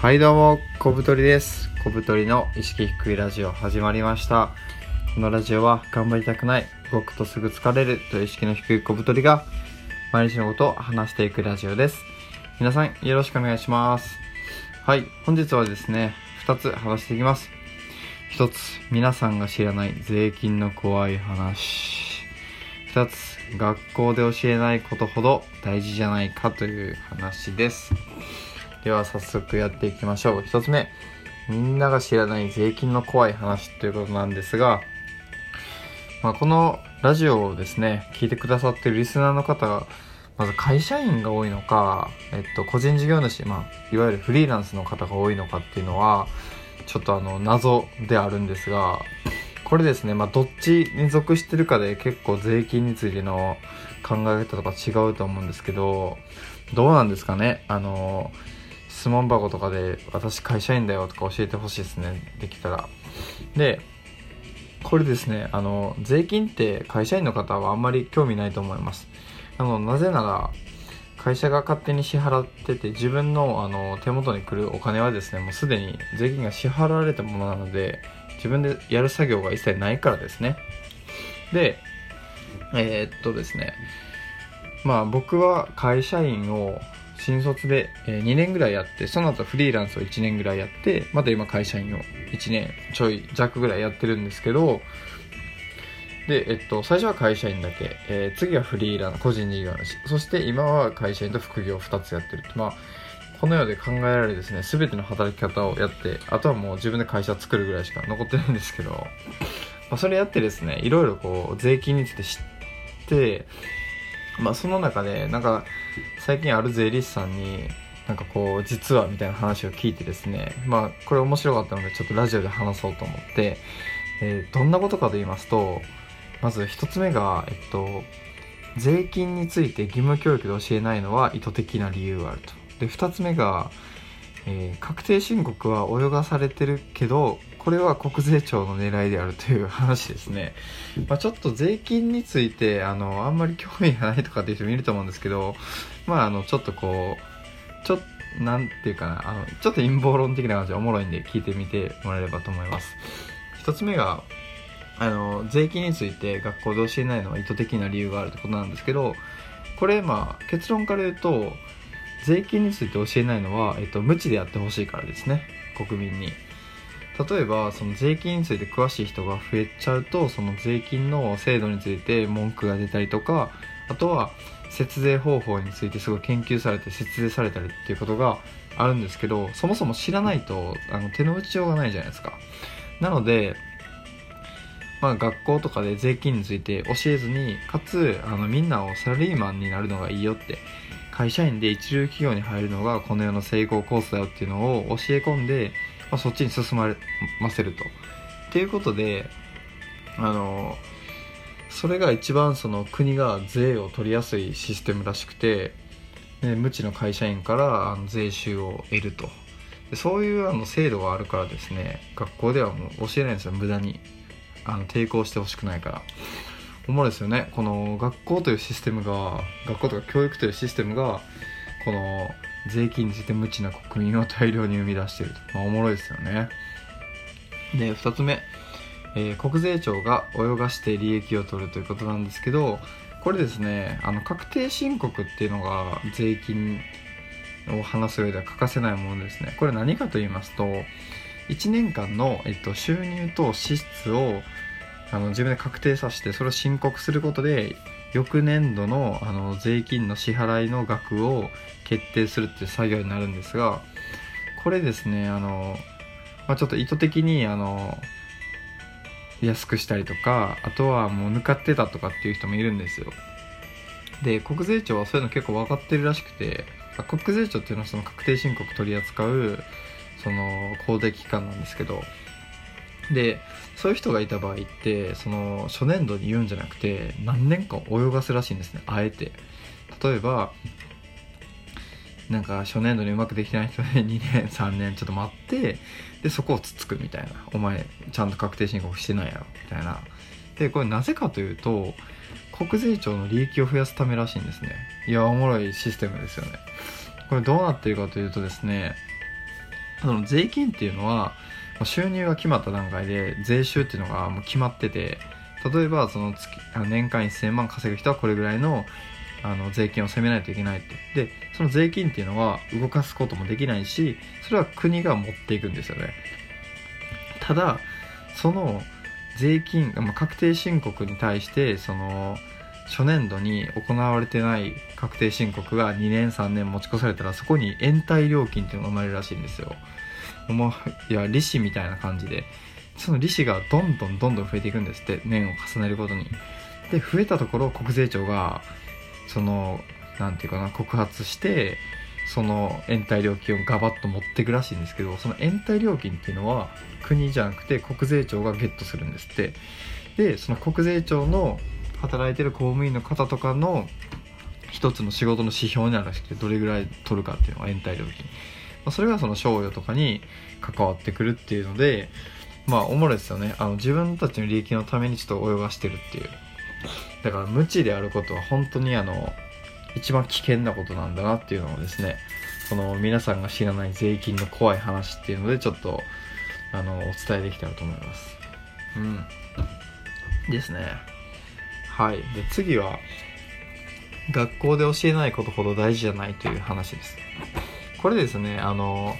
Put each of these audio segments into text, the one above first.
はいどうも小太りです。小太りの意識低いラジオ始まりました。このラジオは頑張りたくない動くとすぐ疲れるという意識の低い小太りが毎日のことを話していくラジオです。皆さんよろしくお願いします。はい本日はですね2つ話していきます。1つ皆さんが知らない税金の怖い話。2つ学校で教えないことほど大事じゃないかという話です。では早速やっていきましょう。1つ目。みんなが知らない税金の怖い話ということなんですが、まあ、このラジオをですね聞いてくださってるリスナーの方がまず会社員が多いのか、えっと、個人事業主、まあ、いわゆるフリーランスの方が多いのかっていうのはちょっとあの謎であるんですがこれですね、まあ、どっちに属してるかで結構税金についての考え方とか違うと思うんですけどどうなんですかね？あの質問箱とかで私会社員だよとか教えてほしいですね。できたら。でこれですねあの税金って会社員の方はあんまり興味ないと思います。あのなぜなら会社が勝手に支払ってて自分のあの手元に来るお金はですねもうすでに税金が支払われたものなので自分でやる作業が一切ないからですね。でえー、っとですねまあ僕は会社員を新卒で2年ぐらいやってその後フリーランスを1年ぐらいやってまた今会社員を1年ちょい弱ぐらいやってるんですけどで、えっと、最初は会社員だけ、えー、次はフリーランス個人事業主。そして今は会社員と副業2つやってるまあこの世で考えられるですね全ての働き方をやってあとはもう自分で会社作るぐらいしか残ってないんですけど、まあ、それやってですねいろいろこう税金について知ってまあその中でなんか最近ある税理士さんになんかこう実はみたいな話を聞いてですねまあこれ面白かったのでちょっとラジオで話そうと思って、えー、どんなことかと言いますとまず1つ目がえっと税金について義務教育で教えないのは意図的な理由があると。で2つ目が、えー、確定申告は泳がされてるけどこれは国税庁の狙いであるという話ですね、まあ、ちょっと税金についてあのあんまり興味がないとかっていう人もいると思うんですけどまああのちょっとこうちょっとなんていうかなあのちょっと陰謀論的な感じでおもろいんで聞いてみてもらえればと思います。1つ目があの税金について学校で教えないのは意図的な理由があるってことなんですけどこれまあ結論から言うと税金について教えないのは、えっと、無知でやってほしいからですね。国民に。例えばその税金について詳しい人が増えちゃうとその税金の制度について文句が出たりとかあとは節税方法についてすごい研究されて節税されたりっていうことがあるんですけどそもそも知らないとあの手の打ちようがないじゃないですか。なのでまあ、学校とかで税金について教えずにかつあのみんなをサラリーマンになるのがいいよって会社員で一流企業に入るのがこの世の成功コースだよっていうのを教え込んで、まあ、そっちに進まれませると。っていうことであのそれが一番その国が税を取りやすいシステムらしくて、ね、無知の会社員からあの税収を得ると。でそういうあの制度があるからですね学校ではもう教えないんですよ。無駄にあの抵抗してほしくないから。おもろいですよね。この学校というシステムが学校とか教育というシステムがこの税金について無知な国民を大量に生み出していると、まあ、おもろいですよね。で2つ目、えー、国税庁が泳がして利益を取るということなんですけどこれですねあの確定申告っていうのが税金を話す上では欠かせないものですね。これ何かと言いますと1年間の、えっと、収入と支出をあの自分で確定させてそれを申告することで翌年度のあの税金の支払いの額を決定するっていう作業になるんですがこれですねあの、まあ、ちょっと意図的にあの安くしたりとかあとはもう抜かってたとかっていう人もいるんですよ。で国税庁はそういうの結構分かってるらしくて国税庁っていうのはその確定申告取り扱うその公的機関なんですけどでそういう人がいた場合ってその初年度に言うんじゃなくて何年か泳がすらしいんですねあえて。例えばなんか初年度にうまくできてない人で2年3年ちょっと待ってでそこをつつくみたいな。お前ちゃんと確定申告してないやろ。みたいな。でこれなぜかというと国税庁の利益を増やすためらしいんですね。いやおもろいシステムですよね。これどうなってるかというとですねその税金っていうのは収入が決まった段階で税収っていうのがもう決まってて例えばその月年間1000万稼ぐ人はこれぐらいのあの税金を納めないといけないとでその税金っていうのは動かすこともできないしそれは国が持っていくんですよね。ただその税金、まあ、確定申告に対してその初年度に行われてない確定申告が2年3年持ち越されたらそこに延滞料金っていうのが生まれるらしいんですよ。もういや利子みたいな感じでその利子がどんどんどんどん増えていくんですって年を重ねるごとに。で増えたところ国税庁がその何て言うかな告発してその延滞料金をガバッと持っていくらしいんですけどその延滞料金っていうのは国じゃなくて国税庁がゲットするんですって。でその国税庁の働いてる公務員の方とかの一つの仕事の指標になるらしくてどれぐらい取るかっていうのが延滞料金、まあ、それがその賞与とかに関わってくるっていうのでまあおもろいですよね。あの自分たちの利益のためにちょっと泳がしてるっていう。だから無知であることは本当にあの一番危険なことなんだなっていうのをですねこの皆さんが知らない税金の怖い話っていうのでちょっとあのお伝えできたらと思います。うん。ですね。はい。で次は学校で教えないことほど大事じゃないという話です。これですねあの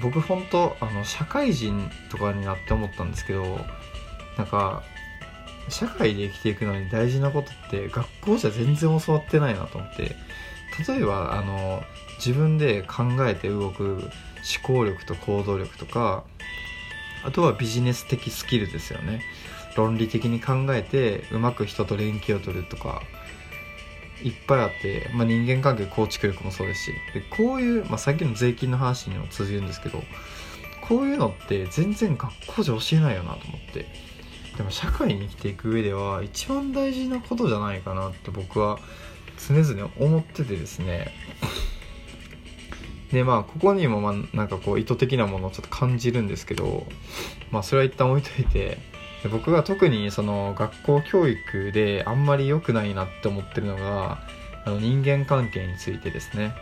僕本当あの社会人とかになって思ったんですけどなんか社会で生きていくのに大事なことって学校じゃ全然教わってないなと思って例えばあの自分で考えて動く思考力と行動力とかあとはビジネス的スキルですよね。論理的に考えてうまく人と連携を取るとかいっぱいあって、まあ、人間関係構築力もそうですしでこういう、まあ、さっきの税金の話にも通じるんですけどこういうのって全然学校じゃ教えないよなと思ってでも社会に生きていく上では一番大事なことじゃないかなって僕は常々思っててですね。でまあここにもまあなんかこう意図的なものをちょっと感じるんですけどまあそれは一旦置いといてで僕が特にその学校教育であんまり良くないなって思ってるのがあの人間関係についてですね。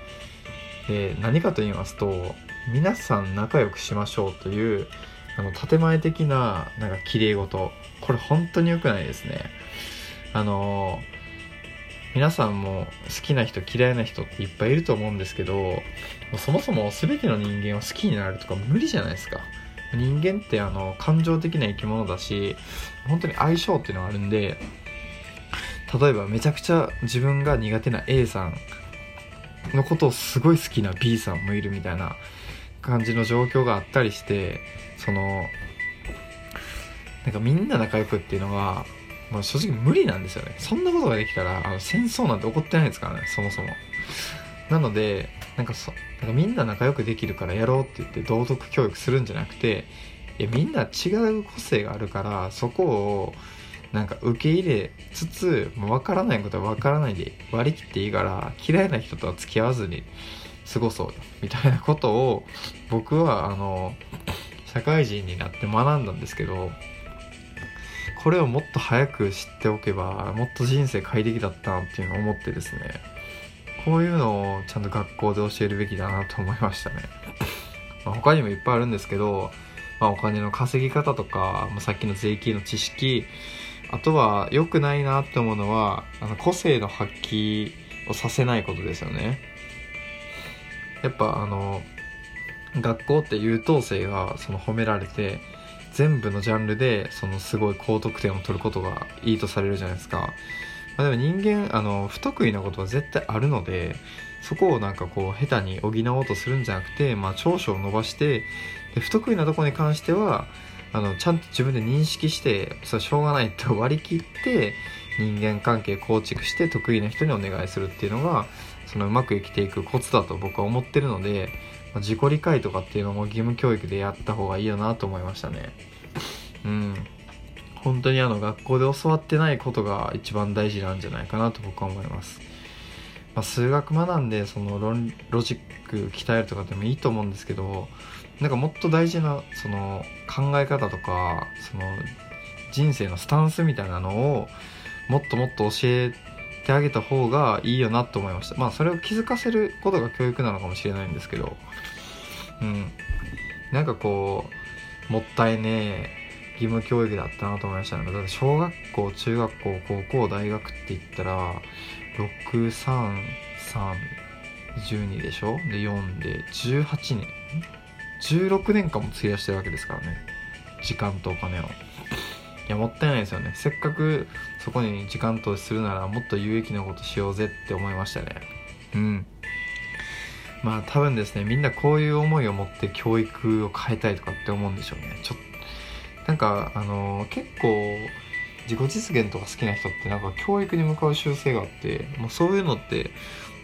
で何かと言いますと皆さん仲良くしましょうというあの建前的ななんか綺麗事。これ本当に良くないですね。あの皆さんも好きな人嫌いな人っていっぱいいると思うんですけどそもそも全ての人間を好きになるとか無理じゃないですか。人間ってあの感情的な生き物だし本当に相性っていうのがあるんで例えばめちゃくちゃ自分が苦手な A さんのことをすごい好きな B さんもいるみたいな感じの状況があったりしてそのなんかみんな仲良くっていうのが、まあ、正直無理なんですよね。そんなことができたらあの戦争なんて起こってないですからねそもそも。なのでなんかそなんかみんな仲良くできるからやろうって言って道徳教育するんじゃなくていやみんな違う個性があるからそこをなんか受け入れつつ分からないことは分からないで割り切っていいから嫌いな人とは付き合わずに過ごそうみたいなことを僕はあの社会人になって学んだんですけどこれをもっと早く知っておけばもっと人生快適だったなっていうのを思ってですね。こういうのをちゃんと学校で教えるべきだなと思いましたね、まあ、他にもいっぱいあるんですけど、まあ、お金の稼ぎ方とか、まあ、さっきの税金の知識あとは良くないなって思うのはあの個性の発揮をさせないことですよね。やっぱあの学校って優等生がその褒められて全部のジャンルでそのすごい高得点を取ることがいいとされるじゃないですか、まあ、でも人間あの不得意なことは絶対あるのでそこをなんかこう下手に補おうとするんじゃなくて、まあ、長所を伸ばしてで不得意なとこに関してはあのちゃんと自分で認識してそれしょうがないと割り切って人間関係構築して得意な人にお願いするっていうのがそのうまく生きていくコツだと僕は思ってるのでま自己理解とかっていうのも義務教育でやった方がいいよなと思いましたね。うん。本当にあの学校で教わってないことが一番大事なんじゃないかなと僕は思います、まあ、数学学んでその論ロジック鍛えるとかでもいいと思うんですけどなんかもっと大事なその考え方とかその人生のスタンスみたいなのをもっともっと教えてあげた方がいいよなと思いました。まあそれを気づかせることが教育なのかもしれないんですけどうん。なんかこうもったいねえ義務教育だったなと思いましたね。だって小学校中学校高校大学って言ったら63312でしょ？で4で18年16年間も費やしてるわけですからね。時間とお金を。いやもったいないですよね。せっかくそこに時間投資するならもっと有益なことしようぜって思いましたね。うん。まあ多分ですねみんなこういう思いを持って教育を変えたいとかって思うんでしょうね。ちょっなんかあの結構自己実現とか好きな人ってなんか教育に向かう習性があってもうそういうのって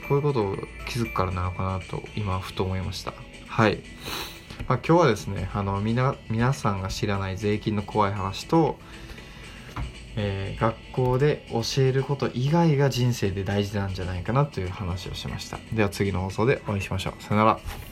こういうことを気づくからなのかなと今ふと思いました。はい。まあ、今日はですねあのみな皆さんが知らない税金の怖い話と、えー、学校で教えること以外が人生で大事なんじゃないかなという話をしました。では次の放送でお会いしましょう。さよなら。